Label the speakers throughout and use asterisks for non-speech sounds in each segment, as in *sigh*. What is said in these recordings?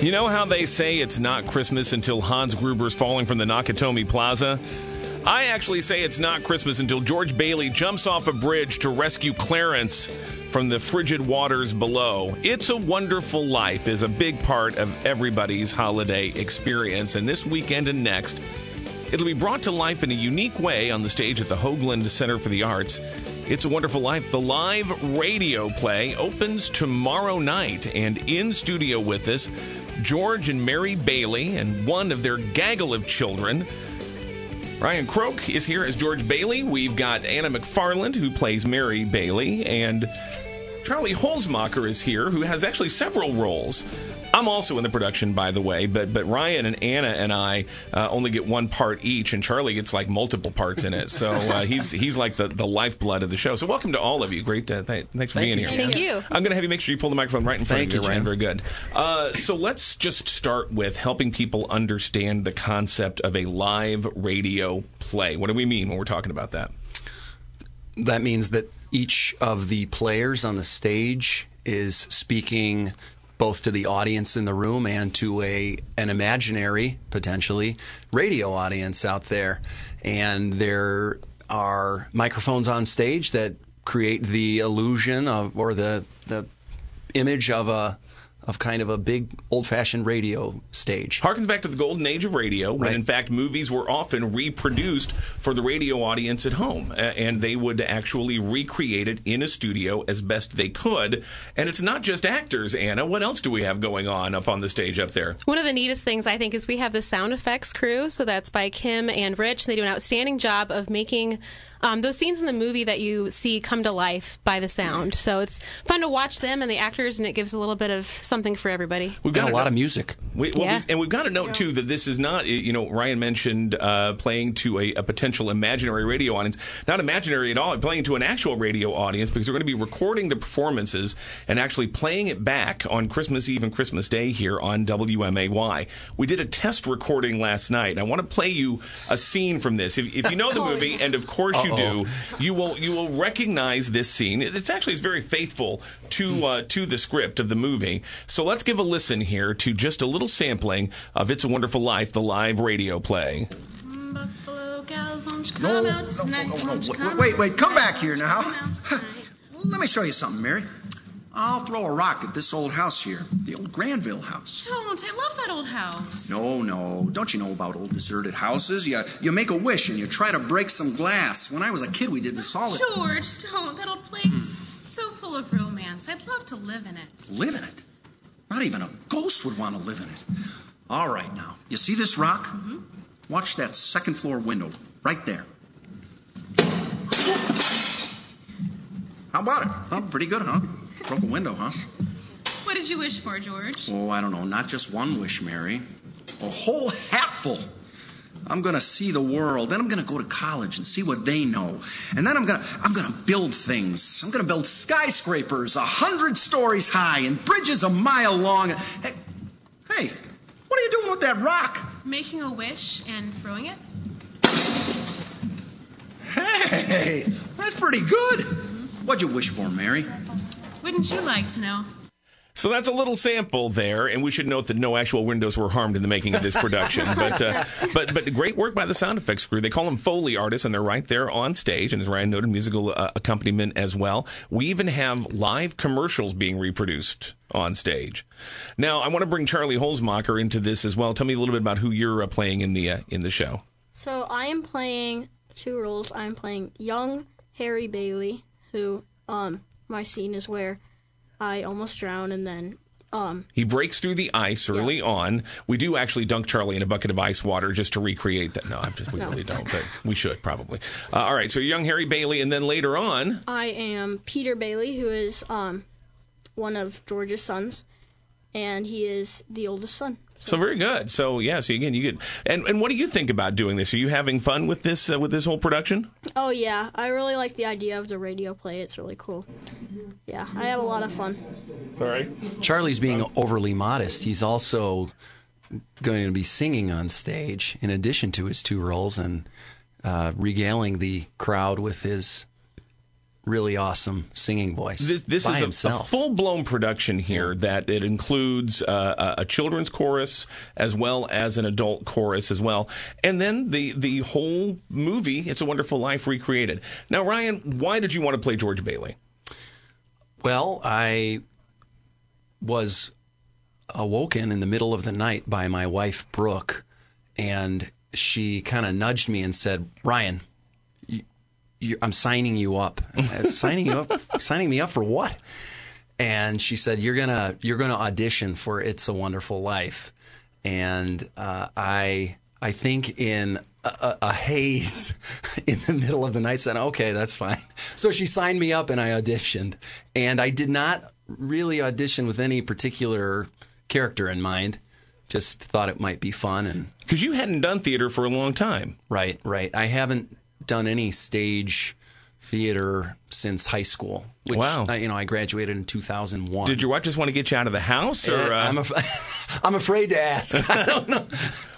Speaker 1: You know how they say it's not Christmas until Hans Gruber's falling from the Nakatomi Plaza? I actually say it's not Christmas until George Bailey jumps off a bridge to rescue Clarence from the frigid waters below. It's a Wonderful Life is a big part of everybody's holiday experience, and this weekend and next, it'll be brought to life in a unique way on the stage at the Hoogland Center for the Arts. It's a Wonderful Life. The live radio play opens tomorrow night, and in studio with us, George and Mary Bailey, and one of their gaggle of children. Ryan Croke is here as George Bailey. We've got Anna McFarland, who plays Mary Bailey, and Charlie Holzmacher is here, who has actually several roles. I'm also in the production, by the way, but but Ryan and Anna and I uh, only get one part each, and Charlie gets like multiple parts in it. So uh, *laughs* he's he's like the, the lifeblood of the show. So welcome to all of you. Great, uh, th- thanks for
Speaker 2: Thank
Speaker 1: being
Speaker 2: you,
Speaker 1: here.
Speaker 3: Thank you.
Speaker 1: I'm going to have you make sure you pull the microphone right in front
Speaker 2: Thank
Speaker 1: of you,
Speaker 2: you,
Speaker 1: Ryan.
Speaker 2: Jim.
Speaker 1: Very good. Uh, so let's just start with helping people understand the concept of a live radio play. What do we mean when we're talking about that?
Speaker 2: That means that each of the players on the stage is speaking both to the audience in the room and to a an imaginary potentially radio audience out there. And there are microphones on stage that create the illusion of or the the image of a of kind of a big old-fashioned radio stage
Speaker 1: Harkens back to the golden age of radio, when
Speaker 2: Right.
Speaker 1: in fact movies were often reproduced for the radio audience at home, and they would actually recreate it in a studio as best they could. And it's not just actors, Anna. What else do we have going on up on the stage up there?
Speaker 3: One of the neatest things I think is we have the sound effects crew. So that's by Kim and Rich. They do an outstanding job of making um, those scenes in the movie that you see come to life by the sound. So it's fun to watch them and the actors, and it gives a little bit of something for everybody.
Speaker 1: We've
Speaker 2: and a lot
Speaker 1: know-
Speaker 2: of music
Speaker 1: We, well,
Speaker 3: Yeah.
Speaker 1: we- and we've got to note too that this is not, you know, Ryan mentioned uh, playing to a, a potential imaginary radio audience. Not imaginary at all, playing to an actual radio audience because we're going to be recording the performances and actually playing it back on Christmas Eve and Christmas Day here on WMAY. We did a test recording last night. I want to play you a scene from this. If, if you know the movie, and of course you do, *laughs* you will you will recognize this scene. It's actually it's very faithful to uh, to the script of the movie. So let's give a listen here to just a little sampling of "It's a Wonderful Life," the live radio play.
Speaker 4: Buffalo cows, won't you
Speaker 5: No,
Speaker 4: come
Speaker 5: no,
Speaker 4: out
Speaker 5: no,
Speaker 4: tonight?
Speaker 5: no, no,
Speaker 4: Won't
Speaker 5: wait, wait, wait, come back here now.
Speaker 4: Come out tonight. *laughs*
Speaker 5: Let me show you something, Mary. I'll throw a rock at this old house here, the old Granville house.
Speaker 4: Don't. I love that old house.
Speaker 5: No, no. Don't you know about old deserted houses? You, you make a wish and you try to break some glass. When I was a kid, we did this all the
Speaker 4: George, don't. That old place. So full of romance. I'd love to live in it.
Speaker 5: Live in it. Not even a ghost would want to live in it. All right, now. You see this rock? Mm-hmm. Watch that second floor window right there. How about it? Huh? Pretty good, huh? Broke a window, huh?
Speaker 4: What did you wish for, George?
Speaker 5: Oh, I don't know. Not just one wish, Mary. A whole hatful. I'm gonna see the world. Then I'm gonna go to college and see what they know. And then I'm gonna I'm gonna build things. I'm gonna build skyscrapers a hundred stories high and bridges a mile long. Hey, hey, what are you doing with that rock?
Speaker 4: Making a wish and throwing it?
Speaker 5: Hey, that's pretty good. What'd you wish for, Mary?
Speaker 4: Wouldn't you like to know?
Speaker 1: So that's a little sample there, and we should note that no actual windows were harmed in the making of this production. *laughs* but uh, but but great work by the sound effects crew. They call them Foley artists, and they're right there on stage. And as Ryan noted, musical uh, accompaniment as well. We even have live commercials being reproduced on stage. Now, I want to bring Charlie Holzmacher into this as well. Tell me a little bit about who you're uh, playing in the uh, in the show.
Speaker 6: So I am playing two roles. I'm playing young Harry Bailey, who um my scene is where I almost drown and then um
Speaker 1: He breaks through the ice early on. We do actually dunk Charlie in a bucket of ice water just to recreate that. No, I'm just we
Speaker 6: No.
Speaker 1: really don't, but we should probably. Uh, all right, so young Harry Bailey, and then later on,
Speaker 6: I am Peter Bailey, who is um one of George's sons, and he is the oldest son.
Speaker 1: so very good. So yeah, so again, you get and and what do you think about doing this? Are you having fun with this uh, with this whole production?
Speaker 6: Oh yeah, I really like the idea of the radio play. It's really cool. Yeah, I have a lot of fun.
Speaker 1: Sorry.
Speaker 2: Charlie's being overly modest. He's also going to be singing on stage in addition to his two roles and uh, regaling the crowd with his really awesome singing voice.
Speaker 1: This, this is a, a full blown production here that it includes uh, a, a children's chorus as well as an adult chorus as well, and then the the whole movie. It's a Wonderful Life recreated. Now, Ryan, why did you want to play George Bailey?
Speaker 2: Well, I was awoken in the middle of the night by my wife, Brooke, and she kind of nudged me and said, Ryan, I'm signing you up. *laughs* signing you up? Signing me up for what? And she said, "You're gonna you're gonna audition for It's a Wonderful Life." And uh, I I think in a, a, a haze *laughs* in the middle of the night said, "Okay, that's fine." So she signed me up, and I auditioned. And I did not really audition with any particular character in mind. Just thought it might be fun and
Speaker 1: Because you hadn't done theater for a long time.
Speaker 2: Right, right. I haven't done any stage theater since high school. Which,
Speaker 1: Wow.
Speaker 2: uh, you know, I graduated in 2001.
Speaker 1: Did your wife just want to get you out of the house, or
Speaker 2: Uh,
Speaker 1: uh,
Speaker 2: I'm, af- *laughs* I'm afraid to ask. *laughs* I don't know.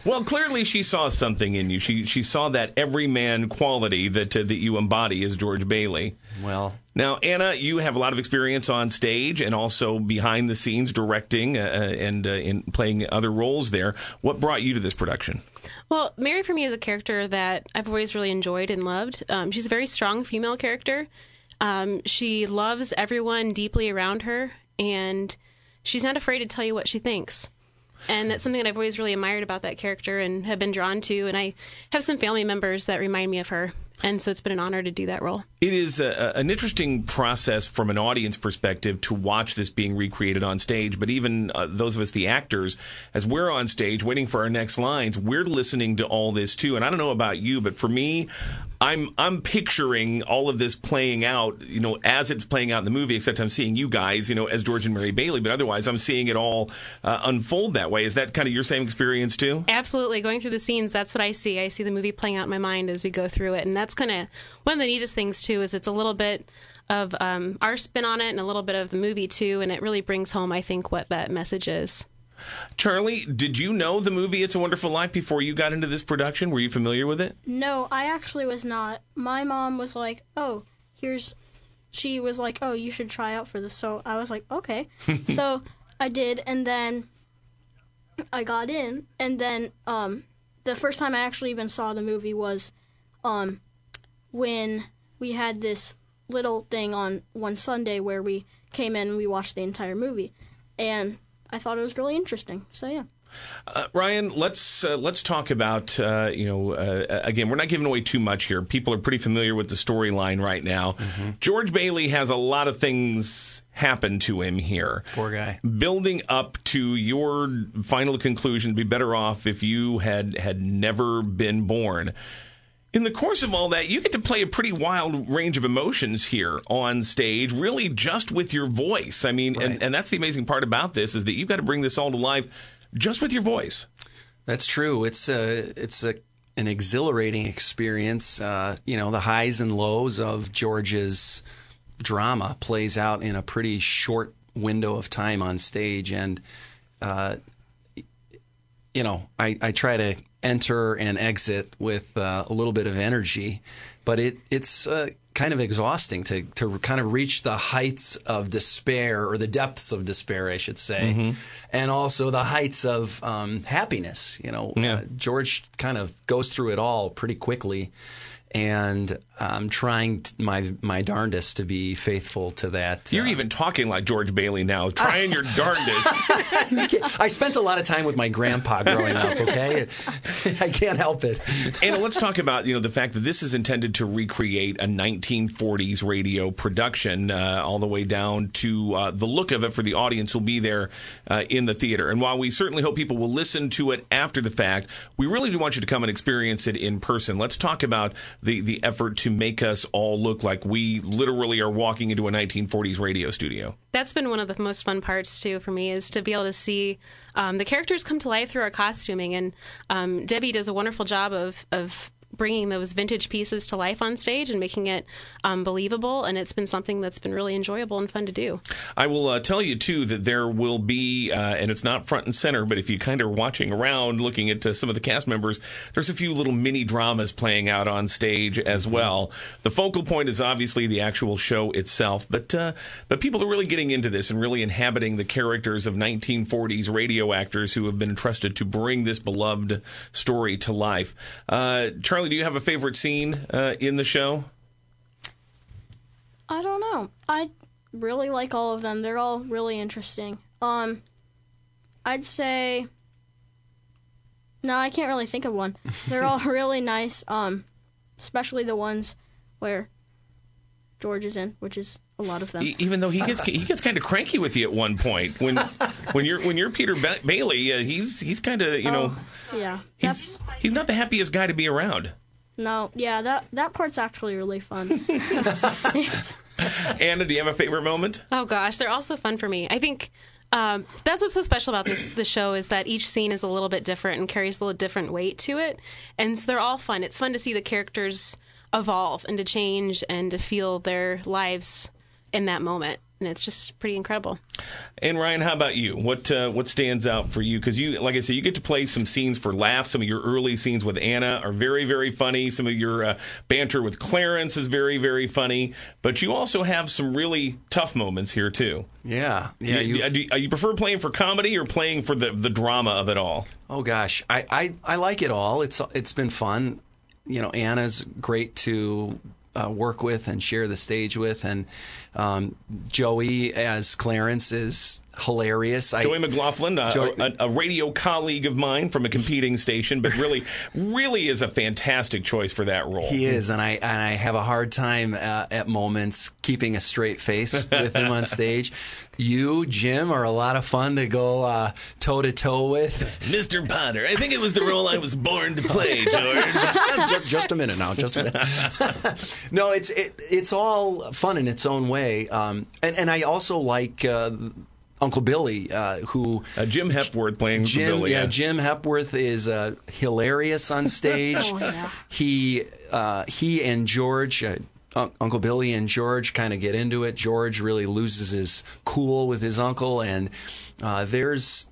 Speaker 1: well, clearly she saw something in you. She she saw that everyman quality that uh, that you embody as George Bailey.
Speaker 2: Well,
Speaker 1: Now, Anna, you have a lot of experience on stage and also behind the scenes directing uh, and uh, in playing other roles there. What brought you to this production?
Speaker 3: Well, Mary for me is a character that I've always really enjoyed and loved. Um, she's a very strong female character. Um, she loves everyone deeply around her, and she's not afraid to tell you what she thinks. And that's something that I've always really admired about that character and have been drawn to. And I have some family members that remind me of her. And so it's been an honor to do that role.
Speaker 1: It is a, an interesting process from an audience perspective to watch this being recreated on stage. But even uh, those of us, the actors, as we're on stage waiting for our next lines, we're listening to all this too. And I don't know about you, but for me, I'm I'm picturing all of this playing out, you know, as it's playing out in the movie. Except I'm seeing you guys, you know, as George and Mary Bailey. But otherwise, I'm seeing it all uh, unfold that way. Is that kind of your same experience too?
Speaker 3: Absolutely. Going through the scenes, that's what I see. I see the movie playing out in my mind as we go through it. And that's kind of one of the neatest things, too, is it's a little bit of um, our spin on it and a little bit of the movie, too. And it really brings home, I think, what that message is.
Speaker 1: Charlie, did you know the movie It's a Wonderful Life before you got into this production? Were you familiar with it?
Speaker 6: No, I actually was not. My mom was like, "Oh, here's." She was like, "Oh, you should try out for this." So I was like, "Okay." *laughs* so I did, and then I got in, and then um, the first time I actually even saw the movie was um, when we had this little thing on one Sunday where we came in and we watched the entire movie, and I thought it was really interesting. So yeah.
Speaker 1: Uh, Ryan, let's uh, let's talk about uh, you know uh, again. We're not giving away too much here. People are pretty familiar with the storyline right now. George Bailey has a lot of things happen to him here.
Speaker 2: Poor guy.
Speaker 1: Building up to your final conclusion, to be better off if you had had never been born. In the course of all that, you get to play a pretty wild range of emotions here on stage, really just with your voice. I mean, and, and that's the amazing part about this is that you've got to bring this all to life just with your voice.
Speaker 2: That's true. It's a it's a an exhilarating experience. Uh, you know, the highs and lows of George's drama plays out in a pretty short window of time on stage, and uh, you know, I, I try to enter and exit with uh, a little bit of energy, but it it's uh, kind of exhausting to to kind of reach the heights of despair or the depths of despair, I should say, and also the heights of um, happiness. You know,
Speaker 1: Yeah.
Speaker 2: uh, George kind of goes through it all pretty quickly. And I'm trying t- my my darndest to be faithful to that.
Speaker 1: You're
Speaker 2: uh,
Speaker 1: even talking like George Bailey now, *laughs* trying your darndest.
Speaker 2: I spent a lot of time with my grandpa growing up. Okay, I can't help it.
Speaker 1: And let's talk about you know the fact that this is intended to recreate a 1940s radio production, uh, all the way down to uh, the look of it for the audience who'll be there uh, in the theater. And while we certainly hope people will listen to it after the fact, we really do want you to come and experience it in person. Let's talk about the the effort to make us all look like we literally are walking into a 1940s radio studio.
Speaker 3: That's been one of the most fun parts too for me is to be able to see um, the characters come to life through our costuming, and um, Debbie does a wonderful job of of bringing those vintage pieces to life on stage and making it um, believable. And it's been something that's been really enjoyable and fun to do.
Speaker 1: I will uh, tell you too that there will be, uh, and it's not front and center, but if you kind of are watching around, looking at uh, some of the cast members, there's a few little mini dramas playing out on stage as well. The focal point is obviously the actual show itself, but uh, but people are really getting into this and really inhabiting the characters of 1940s radio actors who have been entrusted to bring this beloved story to life. Uh, Charlie, do you have a favorite scene uh, in the show?
Speaker 6: I don't know. I really like all of them. They're all really interesting. Um, I'd say. No, I can't really think of one. *laughs* They're all really nice. Um, especially the ones where George is in, which is a lot of them.
Speaker 1: E- even though he gets *laughs* he gets kind of cranky with you at one point when when you're when you're Peter ba- Bailey, uh, he's he's kind of you know
Speaker 6: yeah,
Speaker 1: he's
Speaker 6: that's
Speaker 1: he's not the happiest guy to be around.
Speaker 6: no, yeah. That that part's actually really fun. *laughs*
Speaker 1: Anna, do you have a favorite moment?
Speaker 3: Oh gosh, they're also fun for me. I think um, that's what's so special about this the show is that each scene is a little bit different and carries a little different weight to it, and so they're all fun. It's fun to see the characters evolve and to change and to feel their lives in that moment, and it's just pretty incredible.
Speaker 1: And Ryan, how about you? What uh, what stands out for you? Because you, like I said, you get to play some scenes for laughs. Some of your early scenes with Anna are very very funny. Some of your uh, banter with Clarence is very very funny. But you also have some really tough moments here too.
Speaker 2: Yeah, yeah.
Speaker 1: you,
Speaker 2: you've-
Speaker 1: do you, you prefer playing for comedy or playing for the the drama of it all?
Speaker 2: Oh gosh, I, I, I like it all. It's it's been fun. You know, Anna's great to uh, work with and share the stage with, and um, Joey as Clarence is hilarious. I,
Speaker 1: Joey McLaughlin, uh,
Speaker 2: Joey-
Speaker 1: a, a radio colleague of mine from a competing station, but really, really is a fantastic choice for that role.
Speaker 2: He is, and I and I have a hard time uh, at moments keeping a straight face with him on stage. You, Jim, are a lot of fun to go toe to toe with.
Speaker 1: Mr. Potter. I think it was the role I was born to play, George. *laughs*
Speaker 2: just, just a minute now. Just a minute. *laughs* no, it's it, it's all fun in its own way, um, and and I also like uh, Uncle Billy, uh, who
Speaker 1: Uh, Jim Hepworth playing
Speaker 2: Jim,
Speaker 1: Billy.
Speaker 2: yeah, Jim Hepworth is uh, hilarious on *laughs* stage.
Speaker 6: Oh, yeah.
Speaker 2: He uh, he and George. Uh, Un- Uncle Billy and George kind of get into it. George really loses his cool with his uncle, and uh, there's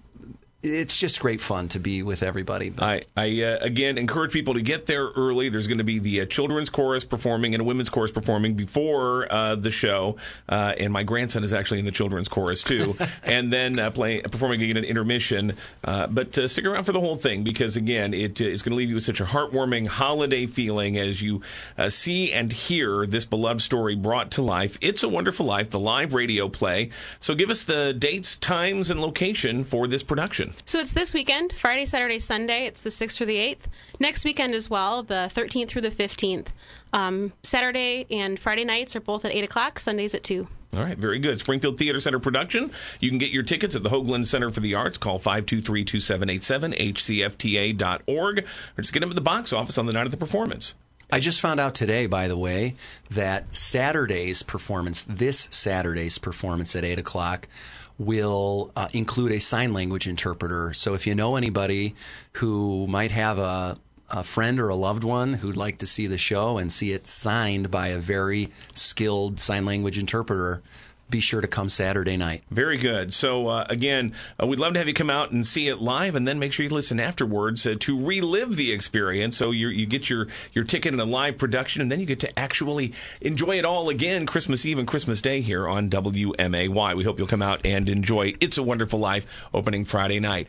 Speaker 2: it's just great fun to be with everybody.
Speaker 1: I, I uh, again encourage people to get there early. There's going to be the uh, children's chorus performing and a women's chorus performing before uh, the show, uh, and my grandson is actually in the children's chorus too, *laughs* and then uh, playing performing again an intermission. Uh, but uh, stick around for the whole thing because again, it uh, is going to leave you with such a heartwarming holiday feeling as you uh, see and hear this beloved story brought to life. It's a Wonderful Life, the live radio play. So give us the dates, times, and location for this production.
Speaker 3: So it's this weekend, Friday, Saturday, Sunday. It's the 6th through the 8th. Next weekend as well, the 13th through the 15th. Um, Saturday and Friday nights are both at 8 o'clock, Sundays at 2.
Speaker 1: All right, very good. Springfield Theater Center production. You can get your tickets at the Hoogland Center for the Arts. Call 523-2787, hcfta.org, or just get them at the box office on the night of the performance.
Speaker 2: I just found out today, by the way, that Saturday's performance, this Saturday's performance at 8 o'clock, will uh, include a sign language interpreter. So if you know anybody who might have a, a friend or a loved one who'd like to see the show and see it signed by a very skilled sign language interpreter, be sure to come Saturday night.
Speaker 1: Very good. So, uh, again, uh, we'd love to have you come out and see it live, and then make sure you listen afterwards uh, to relive the experience. So you get your, your ticket in a live production, and then you get to actually enjoy it all again Christmas Eve and Christmas Day here on WMAY. We hope you'll come out and enjoy It's a Wonderful Life opening Friday night.